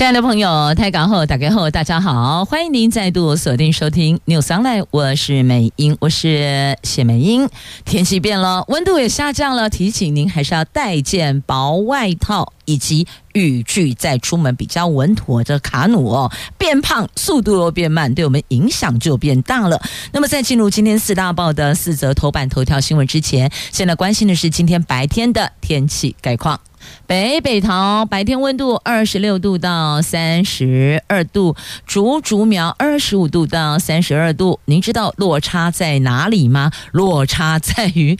亲爱的朋友，台港后打开后，大家好，欢迎您再度锁定收听 News Online，我是美英，我是谢美英。天气变了，温度也下降了，提醒您还是要带件薄外套以及雨具，再出门比较稳妥。这卡努哦，变胖，速度变慢，对我们影响就变大了。那么，在进入今天四大报的四则头版头条新闻之前，现在关心的是今天白天的天气概况。北北桃白天温度二十六度到三十二度，竹竹苗二十五度到三十二度。您知道落差在哪里吗？落差在于。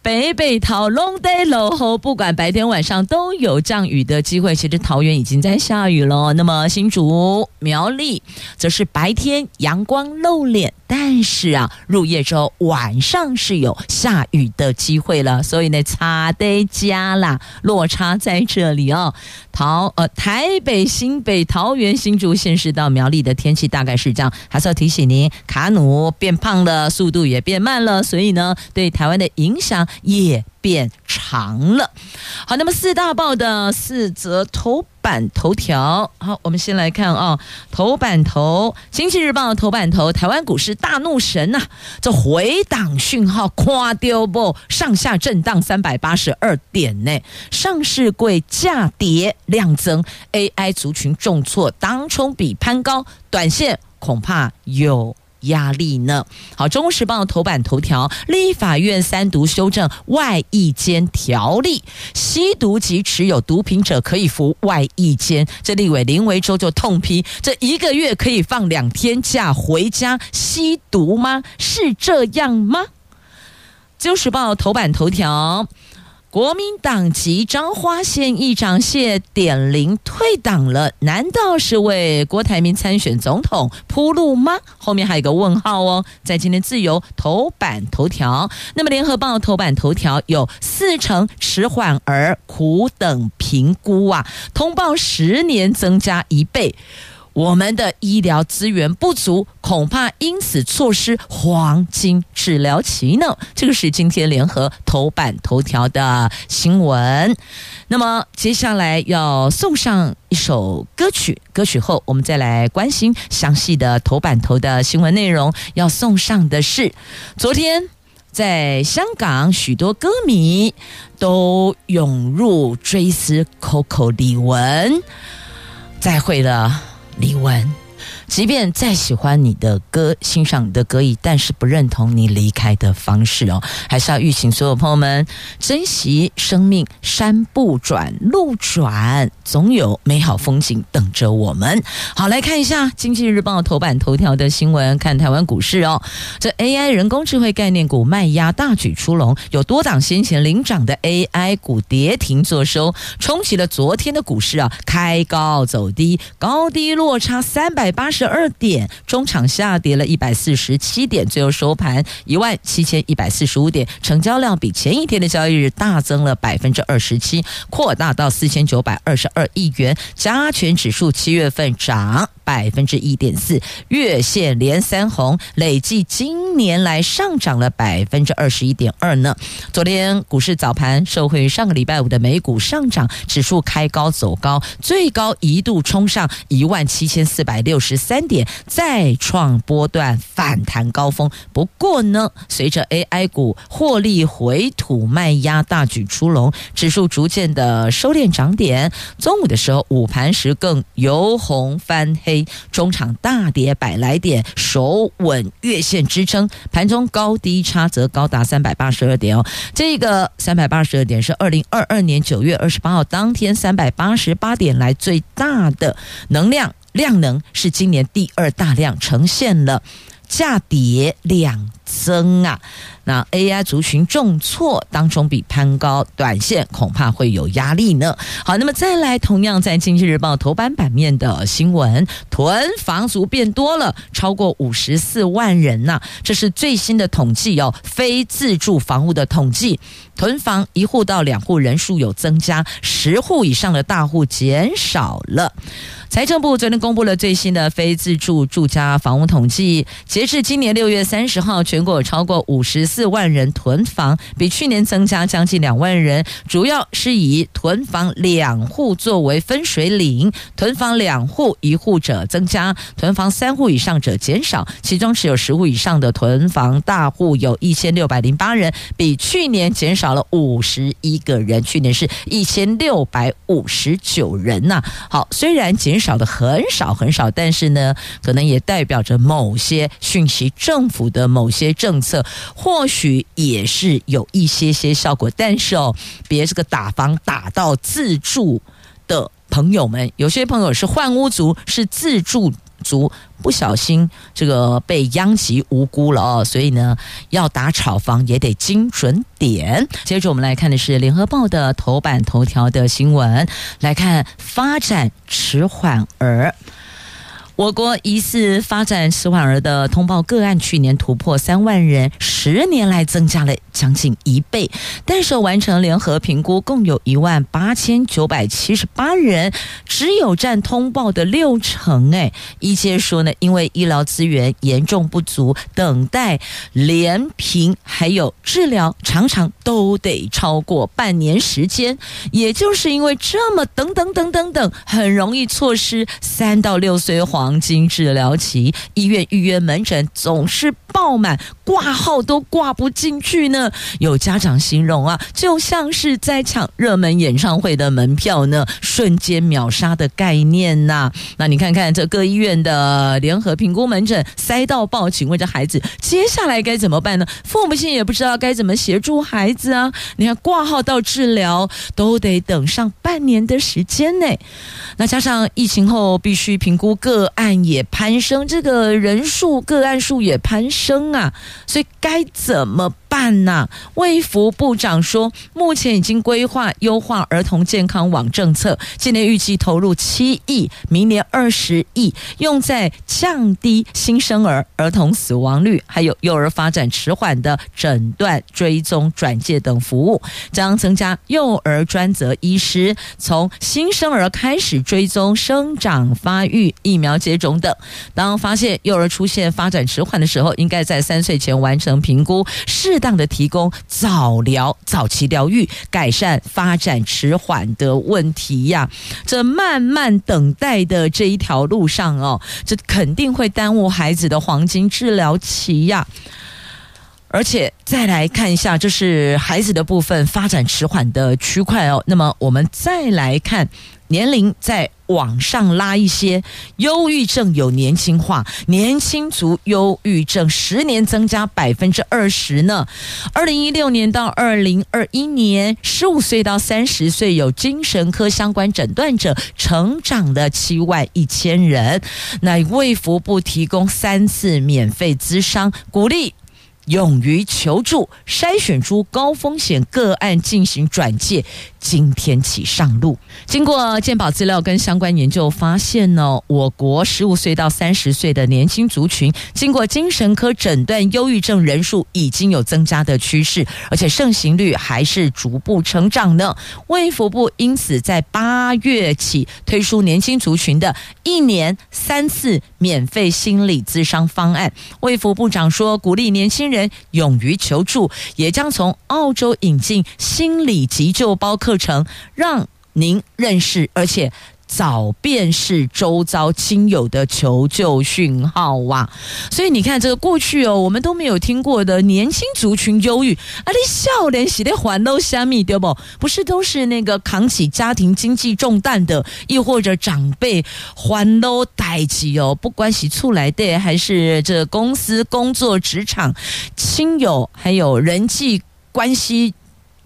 北北桃 long day low 后，不管白天晚上都有降雨的机会。其实桃园已经在下雨了。那么新竹苗栗则是白天阳光露脸，但是啊，入夜之后晚上是有下雨的机会了。所以呢，差得加啦，落差在这里哦。桃呃，台北、新北、桃园、新竹县市到苗栗的天气大概是这样。还是要提醒您，卡努变胖了，速度也变慢了，所以呢，对台湾的影响。也变长了。好，那么四大报的四则头版头条，好，我们先来看啊、头版头，《经济日报》头版头，台湾股市大怒神呐、啊，这回档讯号夸丢不，上下震荡三百八十二点呢，上市柜价跌量增，AI 族群重挫，当冲比攀高，短线恐怕有。压力呢？好，《中国时报》头版头条：立法院三读修正外役间条例，吸毒及持有毒品者可以服外役间。这立委林维洲就痛批：这一个月可以放两天假回家吸毒吗？是这样吗？《自由时报》头版头条。国民党籍彰化县议长谢点玲退党了，难道是为郭台铭参选总统铺路吗？后面还有个问号哦。在今天自由头版头条，那么联合报头版头条有四成迟缓儿苦等评估啊，通报十年增加一倍。我们的医疗资源不足，恐怕因此错失黄金治疗期呢。这个是今天联合头版头条的新闻。那么接下来要送上一首歌曲，歌曲后我们再来关心详细的头版头的新闻内容。要送上的是昨天在香港，许多歌迷都涌入追思 Coco 李玟，再会了。李玟，即便再喜欢你的歌，欣赏你的歌艺，但是不认同你离开的方式哦，还是要预请所有朋友们珍惜生命，山不转路转，总有美好风景等着我们。好，来看一下《经济日报》头版头条的新闻，看台湾股市哦，这 AI 人工智慧概念股卖压大举出笼，有多档先前领涨的 AI 股跌停作收，冲击了昨天的股市啊，开高走低，高低。落差三百八十十二点，中场下跌了一百四十七点，最后收盘一万七千一百四十五点，成交量比前一天的交易日大增了百分之二十七，扩大到四千九百二十二亿元。加权指数七月份涨百分之一点四，月线连三红，累计今年来上涨了百分之二十一点二呢。昨天股市早盘受惠于上个礼拜五的美股上涨，指数开高走高，最高一度冲上一万七。千四百六十三点，再创波段反弹高峰。不过呢，随着 AI 股获利回吐，卖压大举出笼，指数逐渐的收敛涨点。中午的时候，午盘时更由红翻黑，中场大跌百来点，守稳月线支撑。盘中高低差则高达三百八十二点哦。这个三百八十二点是二零二二年九月二十八号当天三百八十八点来最大的能量。量能是今年第二大量，呈现了价跌两增啊。那 AI 族群重挫当中比攀高，短线恐怕会有压力呢。好，那么再来，同样在《经济日报》头版版面的新闻，囤房族变多了，超过五十四万人呐、这是最新的统计哦，非自住房屋的统计。囤房一户到两户人数有增加，十户以上的大户减少了。财政部昨天公布了最新的非自住住家房屋统计，截至今年六月三十号，全全国有超过五十四万人囤房，比去年增加将近两万人。主要是以囤房两户作为分水岭，囤房两户一户者增加，囤房三户以上者减少。其中持有十户以上的囤房大户有一千六百零八人，比去年减少了五十一个人。去年是一千六百五十九人呐。好，虽然减。少的很少很少，但是呢，可能也代表着某些讯息，政府的某些政策或许也是有一些些效果。但是哦，别这个打房打到自住的朋友们，有些朋友是换屋族，是自住族，不小心这个被殃及无辜了哦。所以呢，要打炒房也得精准点。接着我们来看的是联合报的头版头条的新闻，来看发展迟缓儿。我国疑似发展迟缓儿的通报个案，去年突破三万人，十年来增加了将近一倍。但是完成联合评估，共有一万八千九百七十八人，只有占通报的六成。哎，医界说呢，因为医疗资源严重不足，等待联评还有治疗，常常都得超过半年时间。也就是因为这么等等等等等，很容易错失三到六岁黄。黄金治疗期，医院预约门诊总是爆满，挂号都挂不进去呢。有家长形容啊，就像是在抢热门演唱会的门票呢，瞬间秒杀的概念呐、那你看看这各医院的联合评估门诊塞到爆，请问这孩子接下来该怎么办呢？父母亲也不知道该怎么协助孩子啊。你看挂号到治疗都得等上半年的时间呢。那加上疫情后必须评估个案也攀升，这个人数个案数也攀升啊，所以该怎么办呢、啊？卫福部长说，目前已经规划优化儿童健康网政策，今年预计投入七亿，明年二十亿，用在降低新生儿儿童死亡率，还有幼儿发展迟缓的诊断、追踪、转介等服务，将增加幼儿专责医师，从新生儿开始追踪生长发育、疫苗。接种等，当发现幼儿出现发展迟缓的时候，应该在三岁前完成评估，适当的提供早疗、早期疗愈，改善发展迟缓的问题呀。这慢慢等待的这一条路上哦，这肯定会耽误孩子的黄金治疗期呀。而且再来看一下，这是孩子的部分发展迟缓的区块哦。那么我们再来看。年龄再往上拉一些，忧郁症有年轻化，年轻族忧郁症十年增加百分之二十呢。二零一六年到二零二一年，十五岁到三十岁有精神科相关诊断者成长了七万一千人。那卫福部提供三次免费咨商，鼓励。勇于求助，筛选出高风险个案进行转介。今天起上路。经过鉴宝资料跟相关研究发现呢，我国十五岁到三十岁的年轻族群，经过精神科诊断，忧郁症人数已经有增加的趋势，而且盛行率还是逐步成长呢。卫福部因此在八月起推出年轻族群的一年三次免费心理咨商方案。卫福部长说，鼓励年轻人。勇于求助，也将从澳洲引进心理急救包课程，让您认识，而且。早辨识周遭亲友的求救讯号啊！所以你看，这个过去哦，我们都没有听过的年轻族群忧郁，啊，你少年时的环都虾米对不？不是都是那个扛起家庭经济重担的，亦或者长辈环都带起哦，不管是出来的还是这公司工作职场亲友，还有人际关系。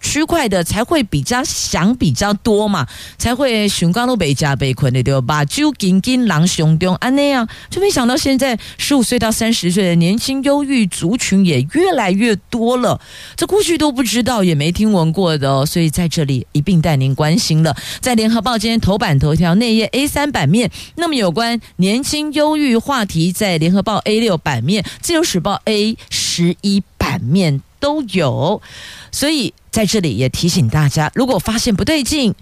区块的才会比较想比较多嘛，才会熊高路北加被困的对吧？就紧紧狼熊中啊那样，就没想到现在十五岁到三十岁的年轻忧郁族群也越来越多了，这过去都不知道也没听闻过的哦，所以在这里一并带您关心了。在联合报今天头版头条内页 A 三版面，那么有关年轻忧郁话题，在联合报 A 六版面、自由时报 A 十一版面都有，所以。在这里也提醒大家，如果发现不对劲，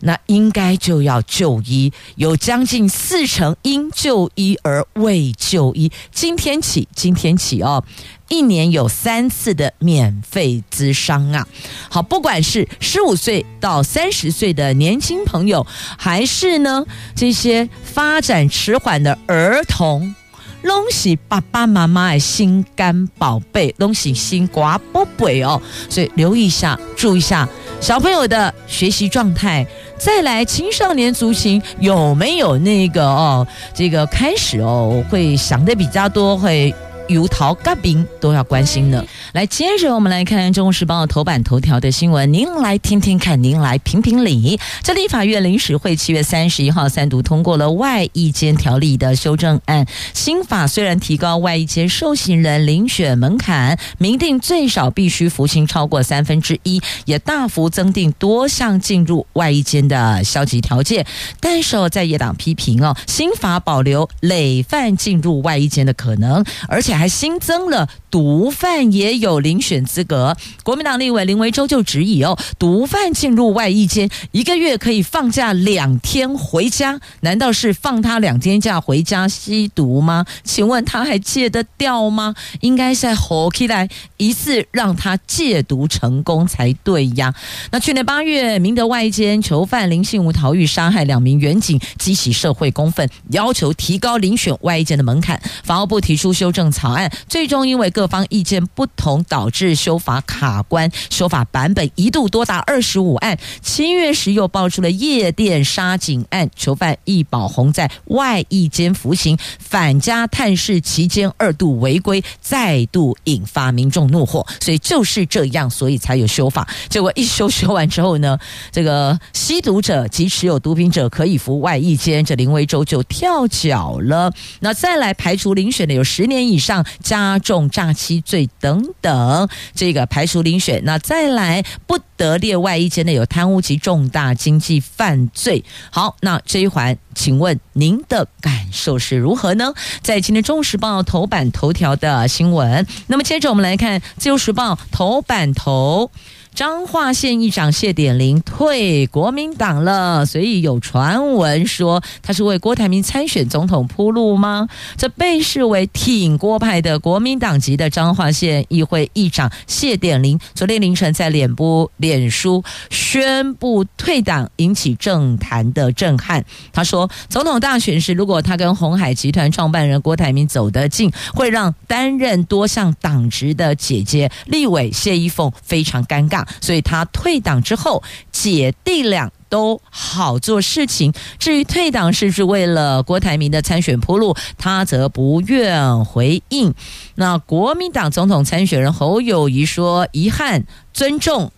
那应该就要就医。有将近四成因就医而未就医。今天起，今天起哦，一年有三次的免费咨商啊。好，不管是十五岁到三十岁的年轻朋友，还是呢这些发展迟缓的儿童。拢是爸爸妈妈的心肝宝贝，拢是心肝宝贝哦，所以留意一下，注意一下小朋友的学习状态。再来，青少年族群有没有那个哦，这个开始哦，会想的比较多，会。油桃干饼都要关心呢。来，接着我们来看《中国时报》头版头条的新闻，您来听听看，您来评评理。这立法院临时会七月三十一号三读通过了外役监条例的修正案。新法虽然提高外役监受刑人遴选门槛，明定最少必须服刑超过三分之一，也大幅增订多项进入外役监的消极条件。但是，在野党批评哦，新法保留累犯进入外役监的可能，而且。还新增了毒贩也有遴选资格。国民党立委林维洲就质疑哦，毒贩进入外役间，一个月可以放假两天回家，难道是放他两天假回家吸毒吗？请问他还戒得掉吗？应该在火起来一次让他戒毒成功才对呀。那去年八月，明德外役监囚犯林信吾逃狱杀害两名员警，激起社会公愤，要求提高遴选外役间的门槛。法务部提出修正草案，最终因为各各方意见不同，导致修法卡关。修法版本一度多达二十五案。七月时又爆出了夜店杀警案，囚犯易宝红在外役监服刑，返家探视期间二度违规，再度引发民众怒火。所以就是这样，所以才有修法。结果一修修完之后呢，这个吸毒者及持有毒品者可以服外役监，这林威洲就跳脚了。那再来排除遴选的有十年以上。加重诈七罪等等，这个排除遴选。那再来不得列外一间内有贪污及重大经济犯罪。好，那这一环，请问您的感受是如何呢？在今天《中时报》头版头条的新闻。那么接着我们来看《自由时报》头版头。彰化县议长谢典林退国民党了，所以有传闻说他是为郭台铭参选总统铺路吗？这被视为挺郭派的国民党籍的彰化县议会议长谢典林，昨天凌晨在脸部脸书宣布退党，引起政坛的震撼。他说，总统大选时，如果他跟鸿海集团创办人郭台铭走得近，会让担任多项党职的姐姐立委谢依凤非常尴尬。所以他退党之后，姐弟俩都好做事情。至于退党是不是为了郭台铭的参选铺路，他则不愿回应。那国民党总统参选人侯友谊说：“遗憾，尊重，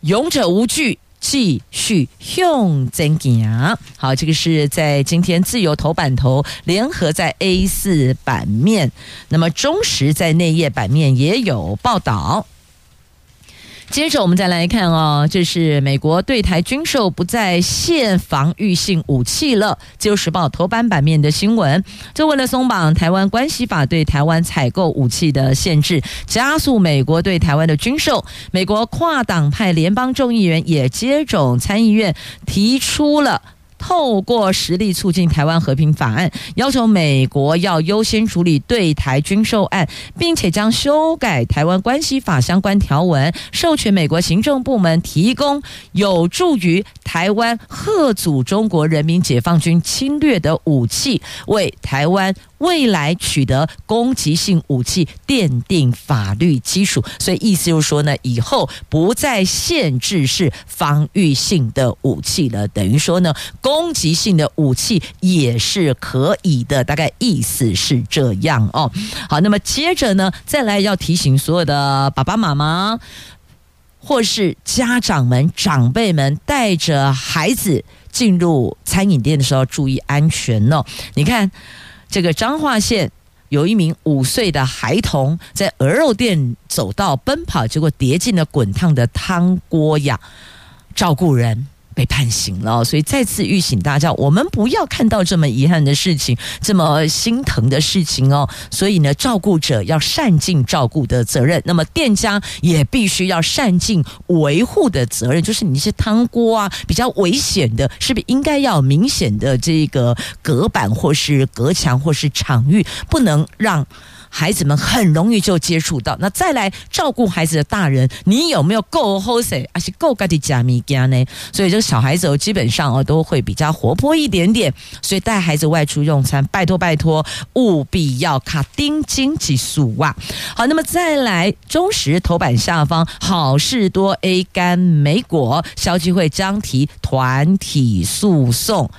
勇者无惧，继续向前行。”好，这个是在今天自由头版头联合在 A 四版面，那么中时在内页版面也有报道。接着我们再来看哦，这是美国对台军售不再限防御性武器了。自由时报头版版面的新闻，就为了松绑台湾关系法对台湾采购武器的限制，加速美国对台湾的军售。美国跨党派联邦众议员也接种参议院提出了。透过实力促进台湾和平法案，要求美国要优先处理对台军售案，并且将修改台湾关系法相关条文，授权美国行政部门提供有助于台湾贺阻中国人民解放军侵略的武器，为台湾。未来取得攻击性武器奠定法律基础，所以意思就是说呢，以后不再限制是防御性的武器了，等于说呢，攻击性的武器也是可以的，大概意思是这样哦。好，那么接着呢，再来要提醒所有的爸爸妈妈。或是家长们、长辈们带着孩子进入餐饮店的时候，注意安全哦。你看，这个彰化县有一名五岁的孩童在鹅肉店走道奔跑，结果跌进了滚烫的汤锅呀，照顾人。被判刑了，所以再次预醒大家，我们不要看到这么遗憾的事情，这么心疼的事情哦。所以呢，照顾者要善尽照顾的责任，那么店家也必须要善尽维护的责任。就是你一些汤锅啊，比较危险的，是不是应该要明显的这个隔板或是隔墙或是场域，不能让。孩子们很容易就接触到，那再来照顾孩子的大人，你有没有够好势，还是够家的假米家呢？所以这个小孩子基本上哦都会比较活泼一点点，所以带孩子外出用餐，拜托拜托，务必要卡丁金激素啊！好，那么再来中时头版下方，好事多 A 干莓果消基会将提团体诉讼。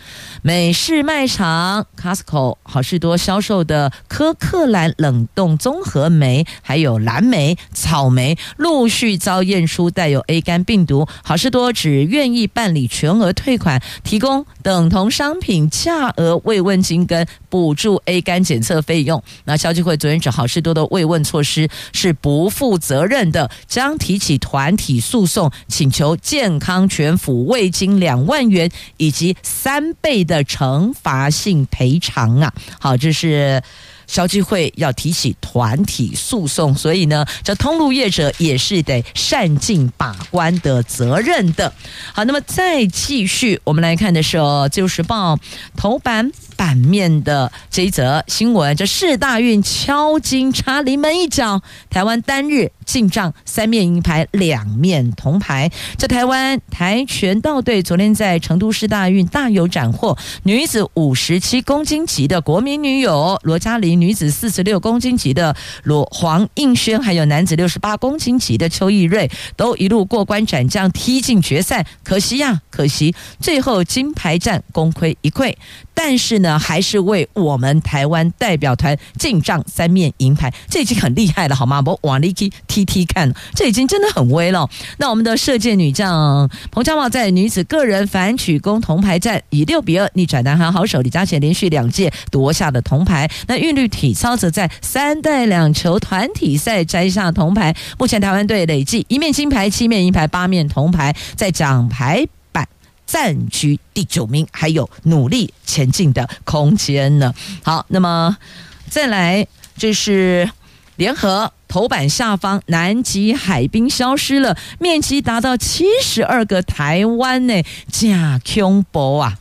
美式卖场 Costco 好事多销售的科克兰冷冻综合莓，还有蓝莓、草莓，陆续遭验出带有 A 肝病毒。好事多只愿意办理全额退款，提供等同商品价额慰问金跟补助 A 肝检测费用。那消基会昨天指好事多的慰问措施是不负责任的，将提起团体诉讼，请求健康全抚慰金两万元以及三倍的。的惩罚性赔偿啊，好，这是消基会要提起团体诉讼，所以呢，这通路业者也是得善尽把关的责任的。好，那么再继续，我们来看的是《自由时报》头版。版面的这一则新闻，这世大运敲金插临门一脚，台湾单日进账三面银牌，两面铜牌。这台湾跆拳道队昨天在成都市大运大有斩获，女子五十七公斤级的国民女友罗嘉玲，女子四十六公斤级的罗黄应轩，还有男子六十八公斤级的邱义瑞，都一路过关斩将，踢进决赛。可惜呀，可惜最后金牌战功亏一篑。但是呢，那还是为我们台湾代表团进账三面银牌，这已经很厉害了，好吗？我往里去踢踢看，这已经真的很威了。那我们的射箭女将彭佳茂在女子个人反曲弓铜牌战以六比二逆转南韩好手李嘉贤，连续两届夺下的铜牌。那韵律体操则在三带两球团体赛摘下铜牌。目前台湾队累计一面金牌、七面银牌、八面铜牌，在奖牌。暂居第九名，还有努力前进的空间呢。好，那么再来这是联合头版下方，南极海冰消失了，面积达到七十二个台湾呢，假恐怖啊！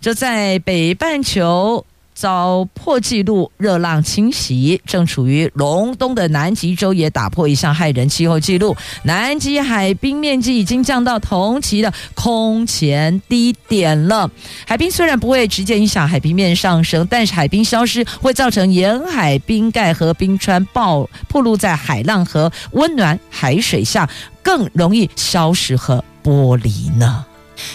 就在北半球。遭破纪录热浪侵袭，正处于隆冬的南极洲也打破一项骇人气候纪录。南极海冰面积已经降到同期的空前低点了。海冰虽然不会直接影响海平面上升，但是海冰消失会造成沿海冰盖和冰川暴暴露在海浪和温暖海水下，更容易消失和剥离呢。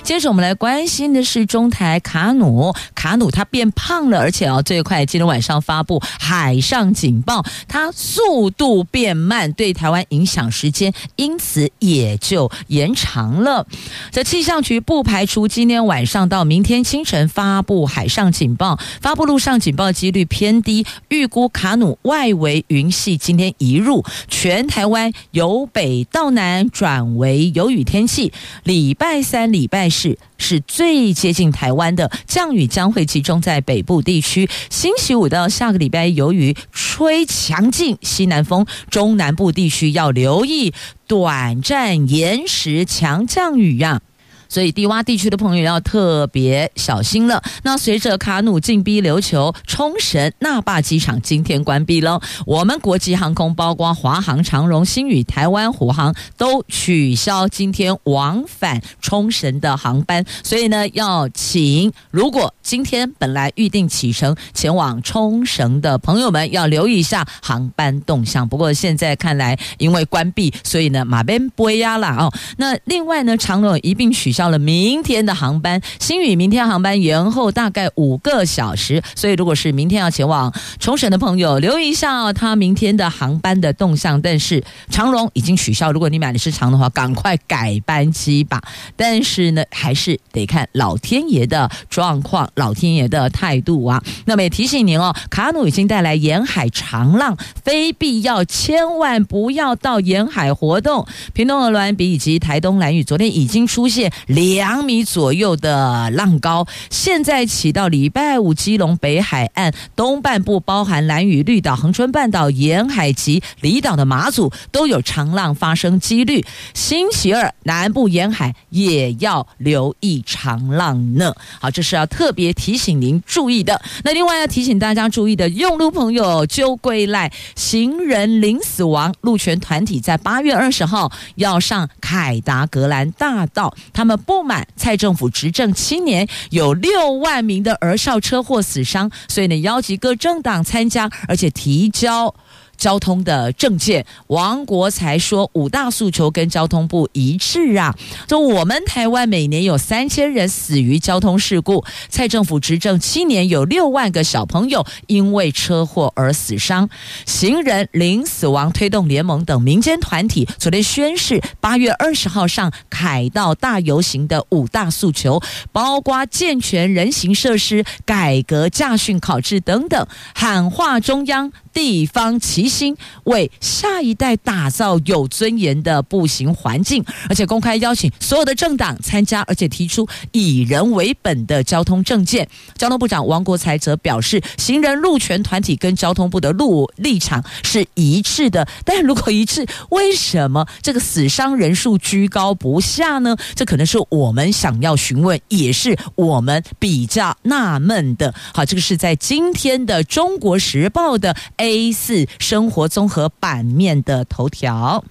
接着我们来关心的是中台卡努，卡努它变胖了，而且哦，最快今天晚上发布海上警报，它速度变慢，对台湾影响时间因此也就延长了。这气象局不排除今天晚上到明天清晨发布海上警报，发布陆上警报几率偏低，预估卡努外围云系今天移入全台湾，由北到南转为有雨天气，礼拜三礼。拜四是最接近台湾的降雨将会集中在北部地区，星期五到下个礼拜，由于吹强劲西南风，中南部地区要留意短暂延时强降雨呀。所以低洼地区的朋友要特别小心了。那随着卡努进逼琉球，冲绳那霸机场今天关闭了。我们国际航空，包括华航、长荣、星宇、台湾虎航，都取消今天往返冲绳的航班。所以呢，要请如果今天本来预定启程前往冲绳的朋友们，要留意一下航班动向。不过现在看来，因为关闭，所以呢马边不压了哦。那另外呢，长荣一并取消。消了明天的航班。星宇明天航班延后大概五个小时，所以如果是明天要前往冲绳的朋友，留意一下，他明天的航班的动向。但是长荣已经取消，如果你买的是长的话，赶快改班机吧。但是呢，还是得看老天爷的状况，老天爷的态度啊。那么也提醒您哦，卡努已经带来沿海长浪，非必要千万不要到沿海活动。屏东鹅銮鼻以及台东兰屿昨天已经出现两米左右的浪高，现在起到礼拜五，基隆北海岸东半部，包含蓝屿、绿岛、恒春半岛沿海及离岛的马祖都有长浪发生几率。星期二南部沿海也要留意长浪呢。好，这是要特别提醒您注意的。那另外要提醒大家注意的，用路朋友就归赖行人零死亡路权团体在八月二十号要上凯达格兰大道，他们不满蔡政府执政七年有六万名的儿少车祸死伤，所以呢，邀集各政党参加，而且提交。交通的政见，王国材说五大诉求跟交通部一致啊。就我们台湾每年有三千人死于交通事故，蔡政府执政七年有六万个小朋友因为车祸而死伤。行人零死亡推动联盟等民间团体昨天宣示，八月二十号上凯道大游行的五大诉求，包括健全人行设施、改革驾训考试等等，喊话中央。地方齐心为下一代打造有尊严的步行环境，而且公开邀请所有的政党参加，而且提出以人为本的交通政见。交通部长王国材则表示，行人路权团体跟交通部的路立场是一致的，但如果一致，为什么这个死伤人数居高不下呢？这可能是我们想要询问，也是我们比较纳闷的。好，这个是在今天的《中国时报》的。A 四生生活综合版面的头条。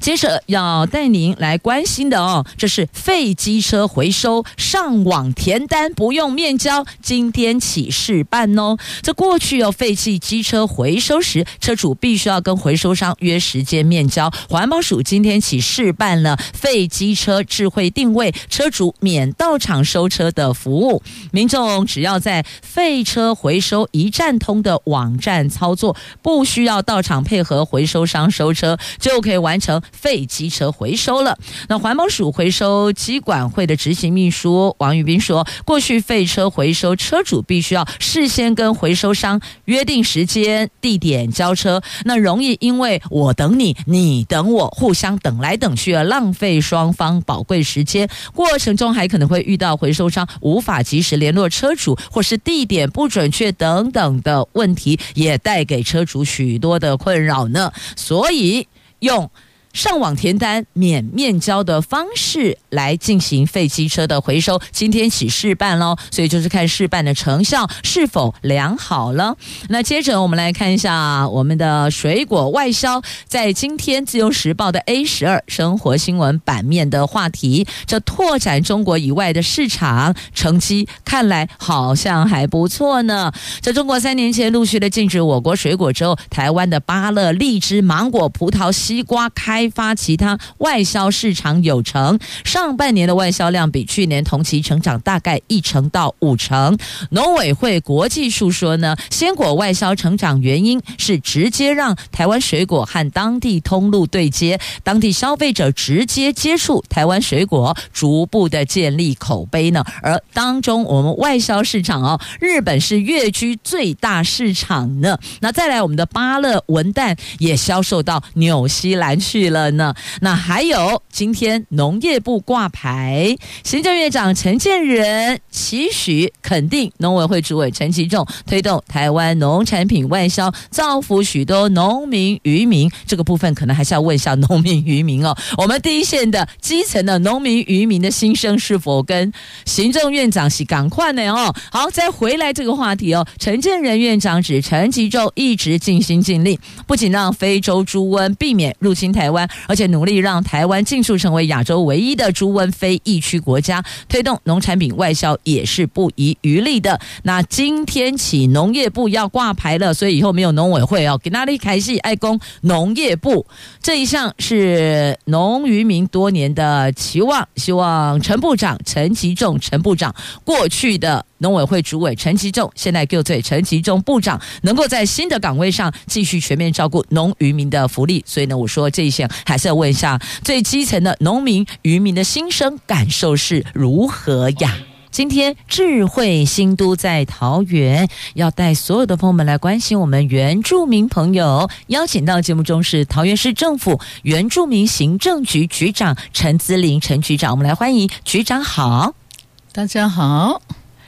接着要带您来关心的哦，这是废机车回收上网填单不用面交，今天起试办哦。这过去有废弃机车回收时，车主必须要跟回收商约时间面交。环保署今天起试办了废机车智慧定位，车主免到场收车的服务。民众只要在废车回收一站通的网站操作，不需要到场配合回收商收车，就可以完成。废机车回收了。那环保署回收机管会的执行秘书王玉斌说，过去废车回收车主必须要事先跟回收商约定时间、地点交车，那容易因为我等你，你等我，互相等来等去，而浪费双方宝贵时间。过程中还可能会遇到回收商无法及时联络车主，或是地点不准确等等的问题，也带给车主许多的困扰呢。所以用。上网填单免面交的方式来进行废机车的回收，今天起试办喽，所以就是看试办的成效是否良好了。那接着我们来看一下我们的水果外销，在今天自由时报的 A 十二生活新闻版面的话题，这拓展中国以外的市场成绩看来好像还不错呢。在中国三年前陆续的禁止我国水果之后，台湾的芭乐、荔枝、芒果、葡萄、西瓜开。发其他外销市场有成，上半年的外销量比去年同期成长大概一成到五成。农委会国际处说呢，鲜果外销成长原因是直接让台湾水果和当地通路对接，当地消费者直接接触台湾水果，逐步的建立口碑呢。而当中我们外销市场哦，日本是跃居最大市场呢。那再来我们的芭乐文旦也销售到纽西兰去了。呢，那还有今天农业部挂牌，行政院长陈建仁期许肯定农委会主委陈其仲推动台湾农产品外销，造福许多农民渔民。这个部分可能还是要问一下农民渔民哦，我们第一线的基层的农民渔民的心声是否跟行政院长是赶快呢？哦，好，再回来这个话题哦，陈建仁院长指陈其仲一直尽心尽力，不仅让非洲猪瘟避免入侵台湾。而且努力让台湾尽速成为亚洲唯一的猪瘟非疫区国家，推动农产品外销也是不遗余力的。那今天起，农业部要挂牌了，所以以后没有农委会哦，给哪里开戏爱工农业部这一项是农渔民多年的期望，希望陈部长陈吉仲陈部长过去的。农委会主委陈吉仲，现在就对陈吉仲部长能够在新的岗位上继续全面照顾农渔民的福利，所以呢，我说这一项还是要问一下最基层的农民渔民的心声感受是如何呀？今天智慧新都在桃园，要带所有的朋友们来关心我们原住民朋友，邀请到节目中是桃园市政府原住民行政局局长陈姿玲陈局长，我们来欢迎局长好，大家好。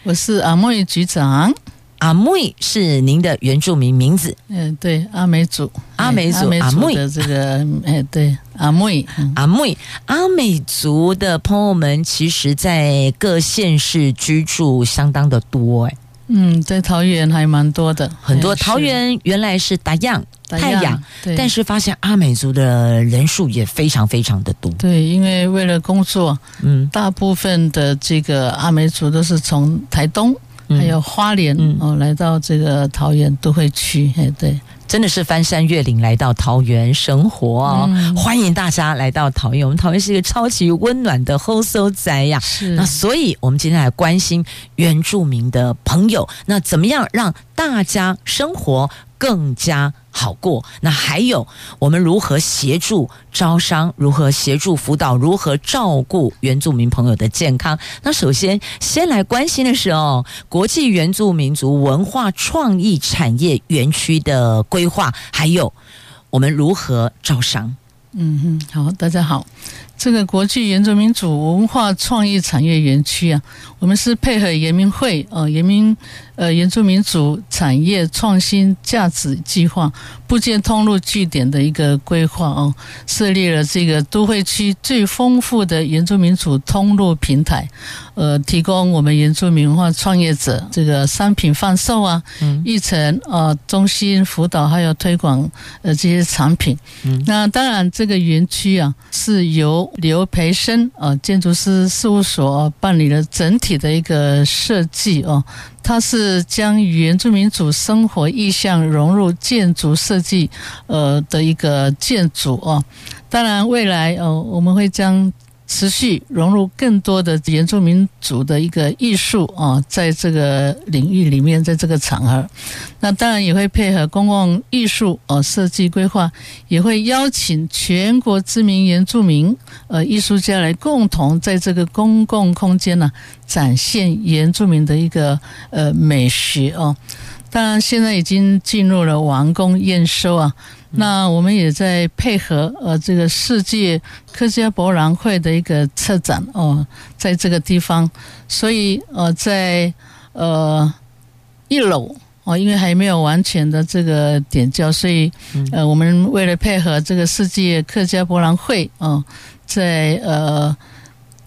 我是阿妹局长，阿妹是您的原住民名字。嗯，对，阿美族，阿美族，阿妹。的这个，哎，对，阿妹，阿妹，阿美族的朋友们，其实在各县市居住相当的多，哎，嗯，在桃园还蛮多的，很多。桃园原来是打样。太阳，但是发现阿美族的人数也非常非常的多。对，因为为了工作，嗯，大部分的这个阿美族都是从台东、嗯、还有花莲、嗯、哦来到这个桃园都会去。哎，对，真的是翻山越岭来到桃园生活哦。嗯、欢迎大家来到桃园，我们桃园是一个超级温暖的后所宅呀。是，那所以我们今天来关心原住民的朋友，那怎么样让大家生活更加好过。那还有，我们如何协助招商？如何协助辅导？如何照顾原住民朋友的健康？那首先，先来关心的是哦，国际原住民族文化创意产业园区的规划，还有我们如何招商？嗯哼，好，大家好。这个国际原住民族文化创意产业园区啊，我们是配合原民会呃原民呃原住民族产业创新价值计划部件通路据点的一个规划哦，设立了这个都会区最丰富的原住民族通路平台，呃，提供我们原住民文化创业者这个商品贩售啊，嗯，育成啊中心辅导还有推广呃这些产品，嗯，那当然这个园区啊是由刘培生啊，建筑师事务所办理了整体的一个设计哦。它是将原住民族生活意向融入建筑设计呃的一个建筑哦。当然，未来哦，我们会将。持续融入更多的原住民族的一个艺术啊，在这个领域里面，在这个场合，那当然也会配合公共艺术呃设计规划，也会邀请全国知名原住民呃艺术家来共同在这个公共空间呢展现原住民的一个呃美学哦。当然，现在已经进入了完工验收啊。那我们也在配合呃这个世界客家博览会的一个策展哦，在这个地方，所以呃在呃一楼哦，因为还没有完全的这个点交，所以呃我们为了配合这个世界客家博览会哦，在呃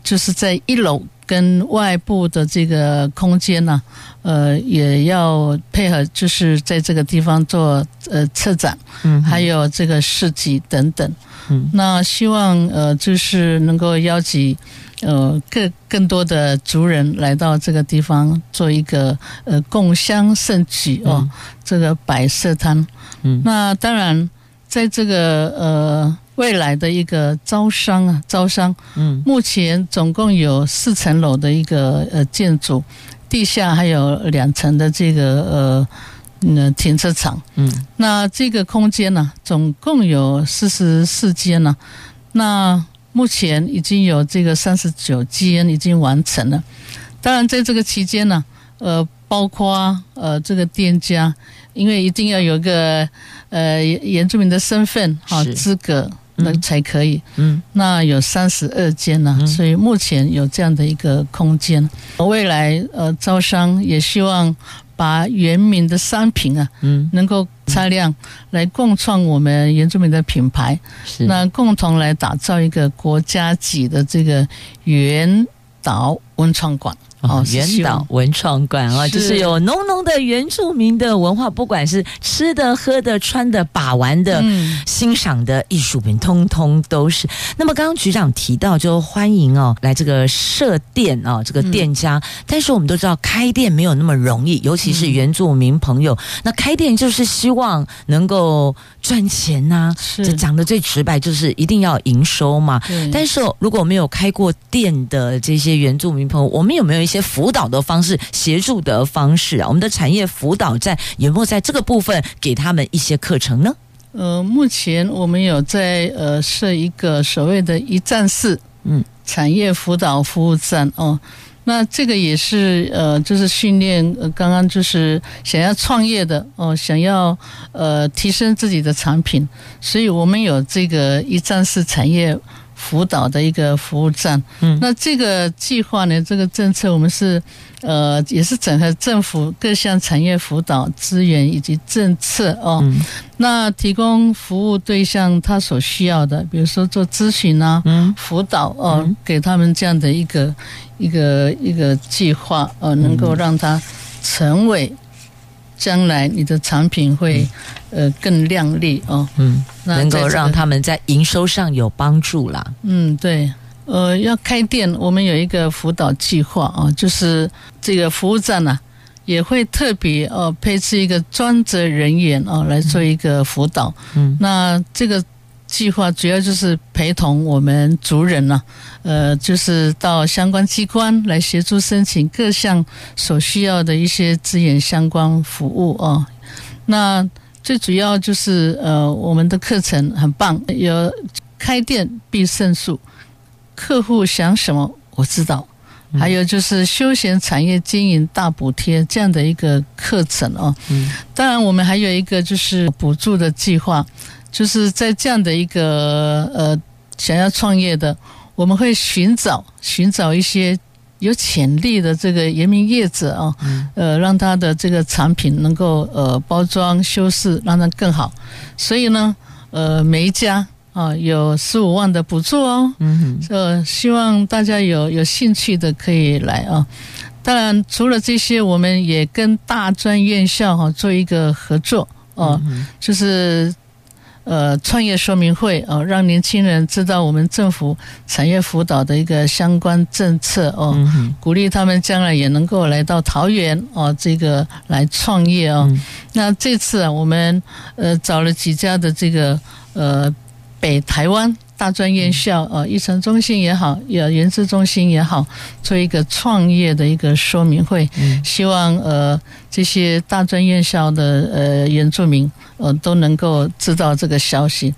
就是在一楼。跟外部的这个空间呢，呃，也要配合，就是在这个地方做呃策展，嗯，还有这个市集等等，嗯，那希望呃，就是能够邀请呃更更多的族人来到这个地方做一个呃共襄盛举哦，嗯、这个摆设摊，嗯，那当然在这个呃。未来的一个招商啊，招商，嗯，目前总共有四层楼的一个呃建筑，地下还有两层的这个呃那停车场，嗯，那这个空间呢，总共有四十四间呢，那目前已经有这个三十九间已经完成了，当然在这个期间呢，呃，包括呃这个店家，因为一定要有个呃原住民的身份哈资格。那才可以，嗯，那有三十二间呢，嗯，所以目前有这样的一个空间。未来呃，招商也希望把原民的商品啊，嗯，能够擦亮，来共创我们原住民的品牌，是。那共同来打造一个国家级的这个原岛文创馆。哦，原岛文创馆啊，就是有浓浓的原住民的文化，不管是吃的、喝的、穿的、把玩的、嗯、欣赏的艺术品，通通都是。那么刚刚局长提到，就欢迎哦来这个设店哦，这个店家。嗯、但是我们都知道，开店没有那么容易，尤其是原住民朋友。嗯、那开店就是希望能够赚钱呐、啊，这讲的最直白，就是一定要营收嘛。但是如果没有开过店的这些原住民朋友，我们有没有一些辅导的方式、协助的方式啊？我们的产业辅导站有没有在这个部分给他们一些课程呢？呃，目前我们有在呃设一个所谓的一站式嗯产业辅导服务站哦。那这个也是呃，就是训练呃，刚刚就是想要创业的哦，想要呃提升自己的产品，所以我们有这个一站式产业。辅导的一个服务站，嗯，那这个计划呢，这个政策我们是，呃，也是整合政府各项产业辅导资源以及政策哦，嗯，那提供服务对象他所需要的，比如说做咨询啊，嗯，辅导哦，嗯，给他们这样的一个一个一个计划，呃，能够让他成为。将来你的产品会呃更亮丽哦，嗯，能够让他们在营收上有帮助啦。嗯，对，呃，要开店，我们有一个辅导计划啊，就是这个服务站呢、啊、也会特别哦配置一个专责人员哦来做一个辅导。嗯，那这个。计划主要就是陪同我们族人呢、啊，呃，就是到相关机关来协助申请各项所需要的一些资源相关服务哦。那最主要就是呃，我们的课程很棒，有开店必胜术，客户想什么我知道，还有就是休闲产业经营大补贴这样的一个课程哦。嗯，当然我们还有一个就是补助的计划。就是在这样的一个呃想要创业的，我们会寻找寻找一些有潜力的这个盐民业者啊，呃，让他的这个产品能够呃包装修饰，让它更好。所以呢，呃，每一家啊有十五万的补助哦，嗯哼，呃，希望大家有有兴趣的可以来啊。当然，除了这些，我们也跟大专院校哈做一个合作哦，就是。呃，创业说明会哦、呃，让年轻人知道我们政府产业辅导的一个相关政策哦，鼓励他们将来也能够来到桃园哦、呃，这个来创业哦。嗯、那这次啊，我们呃找了几家的这个呃北台湾。大专院校呃，育成中心也好，也研制中心也好，做一个创业的一个说明会，希望呃这些大专院校的呃原住民呃都能够知道这个消息。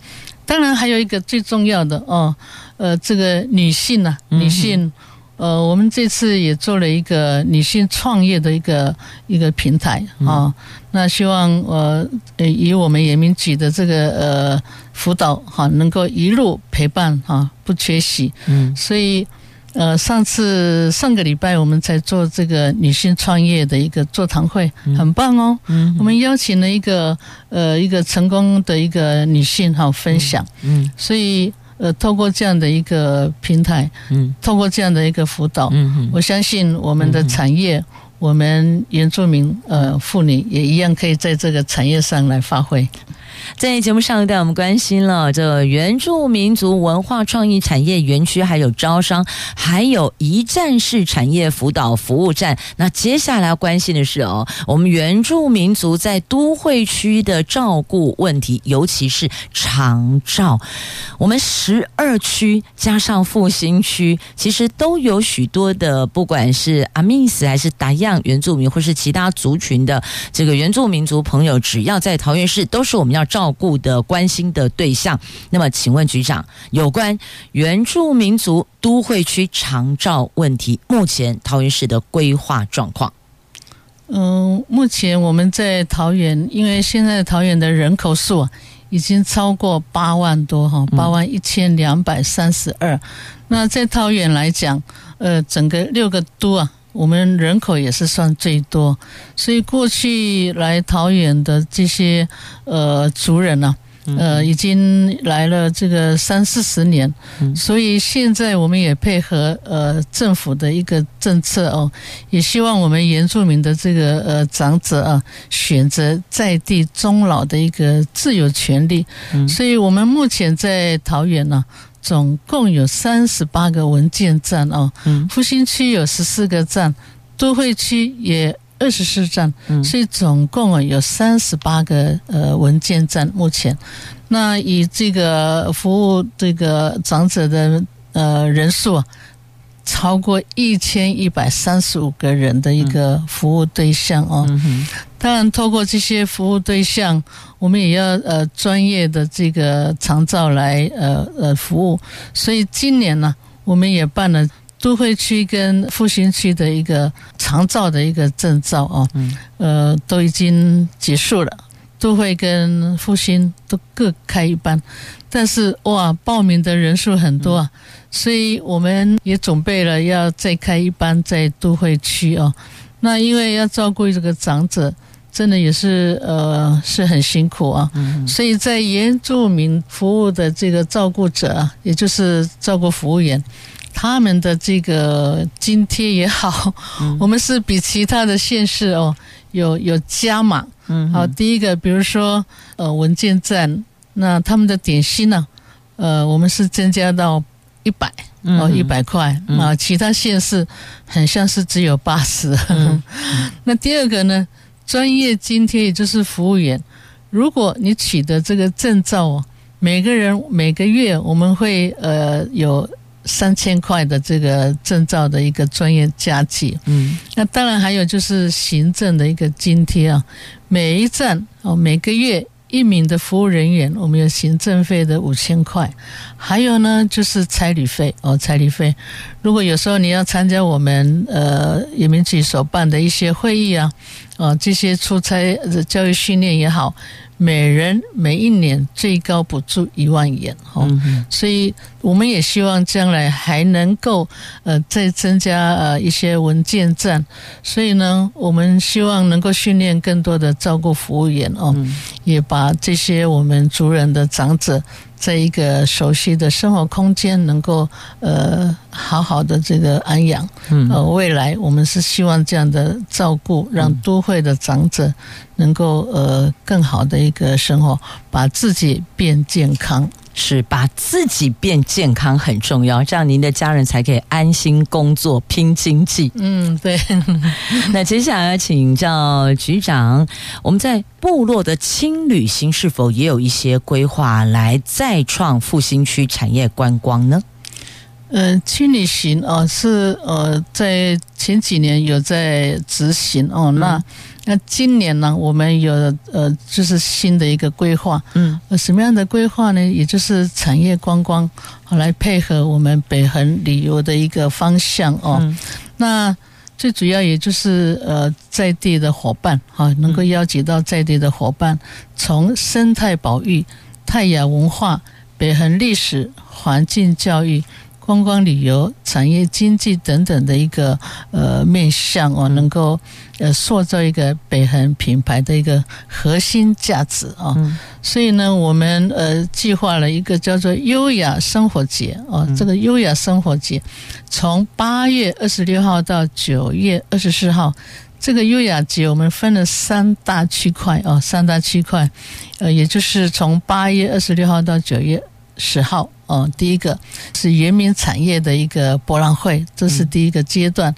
当然还有一个最重要的哦，呃这个女性呐、啊，女性。呃，我们这次也做了一个女性创业的一个一个平台啊、嗯哦，那希望呃，以我们人民局的这个呃辅导哈，能够一路陪伴哈、哦，不缺席。嗯，所以呃，上次上个礼拜我们在做这个女性创业的一个座谈会，嗯、很棒哦。嗯，我们邀请了一个呃一个成功的一个女性哈、哦、分享。嗯，所以。呃，透过这样的一个平台，嗯，透过这样的一个辅导，嗯哼，我相信我们的产业，嗯、我们原住民呃妇女也一样可以在这个产业上来发挥。在节目上带我们关心了这原住民族文化创意产业园区，还有招商，还有一站式产业辅导服务站。那接下来要关心的是哦，我们原住民族在都会区的照顾问题，尤其是长照。我们十二区加上复兴区，其实都有许多的，不管是阿密斯还是达样原住民，或是其他族群的这个原住民族朋友，只要在桃园市，都是我们要。照顾的关心的对象，那么请问局长，有关原住民族都会区长照问题，目前桃园市的规划状况？嗯，目前我们在桃园，因为现在桃园的人口数啊，已经超过八万多哈，八万一千两百三十二。那在桃园来讲，呃，整个六个都啊。我们人口也是算最多，所以过去来桃园的这些呃族人呢、呃，已经来了这个三四十年，所以现在我们也配合呃政府的一个政策哦，也希望我们原住民的这个呃长者啊，选择在地终老的一个自由权利。所以我们目前在桃园呢，总共有三十八个文件站哦，复兴区有十四个站，都会区也。二十四站，所以总共啊有三十八个呃文件站。目前，那以这个服务这个长者的呃人数啊，超过一千一百三十五个人的一个服务对象哦。当然，透过这些服务对象，我们也要呃专业的这个长照来呃呃服务。所以今年呢，我们也办了。都会区跟复兴区的一个长照的一个证照哦，呃，都已经结束了。都会跟复兴都各开一班，但是哇，报名的人数很多啊，所以我们也准备了要再开一班在都会区哦。那因为要照顾这个长者，真的也是呃是很辛苦啊，所以在原住民服务的这个照顾者啊，也就是照顾服务员。他们的这个津贴也好，嗯、我们是比其他的县市哦有有加码。嗯，好，第一个比如说呃文件站，那他们的点心呢，呃我们是增加到一百哦一百块啊，其他县市很像是只有八十。嗯、那第二个呢，专业津贴也就是服务员，如果你取得这个证照哦，每个人每个月我们会呃有。三千块的这个证照的一个专业加计，嗯，那当然还有就是行政的一个津贴啊，每一站哦，每个月一名的服务人员，我们有行政费的五千块，还有呢就是差旅费。哦，差旅费，如果有时候你要参加我们呃移民局所办的一些会议啊，啊这些出差教育训练也好。每人每一年最高补助一万元哦，所以我们也希望将来还能够呃再增加呃一些文件站，所以呢，我们希望能够训练更多的照顾服务员哦，也把这些我们族人的长者。在一个熟悉的生活空间，能够呃好好的这个安养，嗯，呃，未来我们是希望这样的照顾，让都会的长者能够呃更好的一个生活，把自己变健康。是把自己变健康很重要，这样您的家人才可以安心工作、拼经济。嗯，对。那接下来请教局长，我们在部落的轻旅行是否也有一些规划来再创复兴区产业观光呢？呃，轻旅行哦，是呃在前几年有在执行哦，那。嗯那今年呢，我们有呃，就是新的一个规划，嗯，什么样的规划呢？也就是产业观光，好来配合我们北横旅游的一个方向哦。嗯、那最主要也就是呃，在地的伙伴哈，能够邀请到在地的伙伴，从生态保育、泰雅文化、北横历史、环境教育。观光旅游、产业经济等等的一个呃面向哦，能够呃塑造一个北恒品牌的一个核心价值啊。嗯、所以呢，我们呃计划了一个叫做优雅生活节哦，这个优雅生活节从八月二十六号到九月二十四号，这个优雅节我们分了三大区块哦，三大区块，呃，也就是从八月二十六号到九月十号。哦，第一个是原民产业的一个博览会，这是第一个阶段。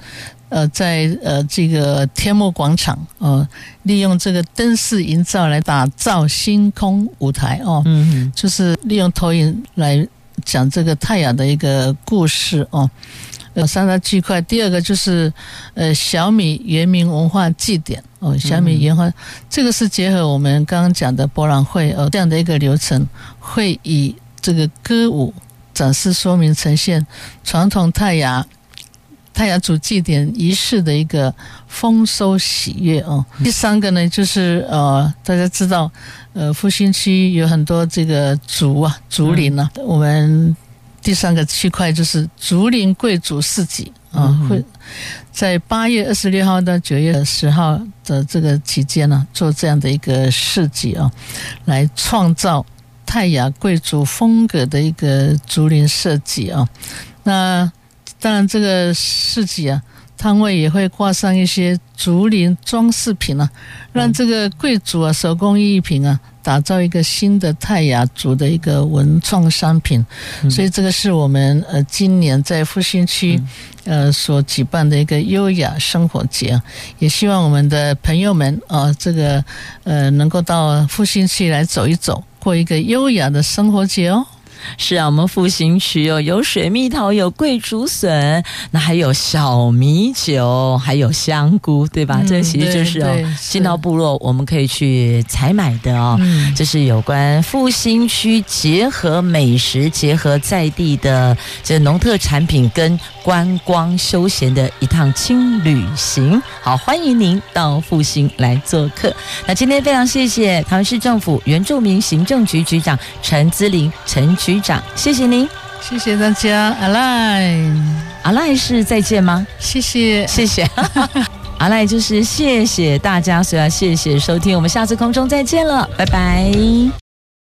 呃，在呃这个天幕广场，呃，利用这个灯饰营造来打造星空舞台哦，嗯嗯，就是利用投影来讲这个太阳的一个故事哦。有三大区块，第二个就是呃小米原民文化祭典哦，小米原化，这个是结合我们刚刚讲的博览会哦这样的一个流程，会以。这个歌舞展示说明呈现传统泰雅泰雅族祭典仪式的一个丰收喜悦哦。第三个呢，就是呃，大家知道呃，复兴区有很多这个竹啊竹林呢、啊。嗯、我们第三个区块就是竹林贵族市集啊，会在八月二十六号到九月十号的这个期间呢，做这样的一个市集啊，来创造。泰雅贵族风格的一个竹林设计啊。那当然，这个市集啊，摊位也会挂上一些竹林装饰品啊，让这个贵族啊手工艺品啊，打造一个新的泰雅族的一个文创商品。所以，这个是我们呃今年在复兴区呃所举办的一个优雅生活节，啊也希望我们的朋友们啊，这个呃能够到复兴区来走一走，过一个优雅的生活节哦。是啊，我们复兴区哦，有水蜜桃，有桂竹笋，那还有小米酒，还有香菇，对吧？嗯、这其实就是哦，进到部落我们可以去采买的哦。嗯，这是有关复兴区结合美食、结合在地的这农特产品跟观光休闲的一趟轻旅行。好，欢迎您到复兴来做客。那今天非常谢谢台湾市政府原住民行政局局长陈姿麟陈局。局长，谢谢您，谢谢大家，阿赖，阿赖是再见吗？谢谢，谢谢，阿赖就是谢谢大家，所以要谢谢收听，我们下次空中再见了，拜拜。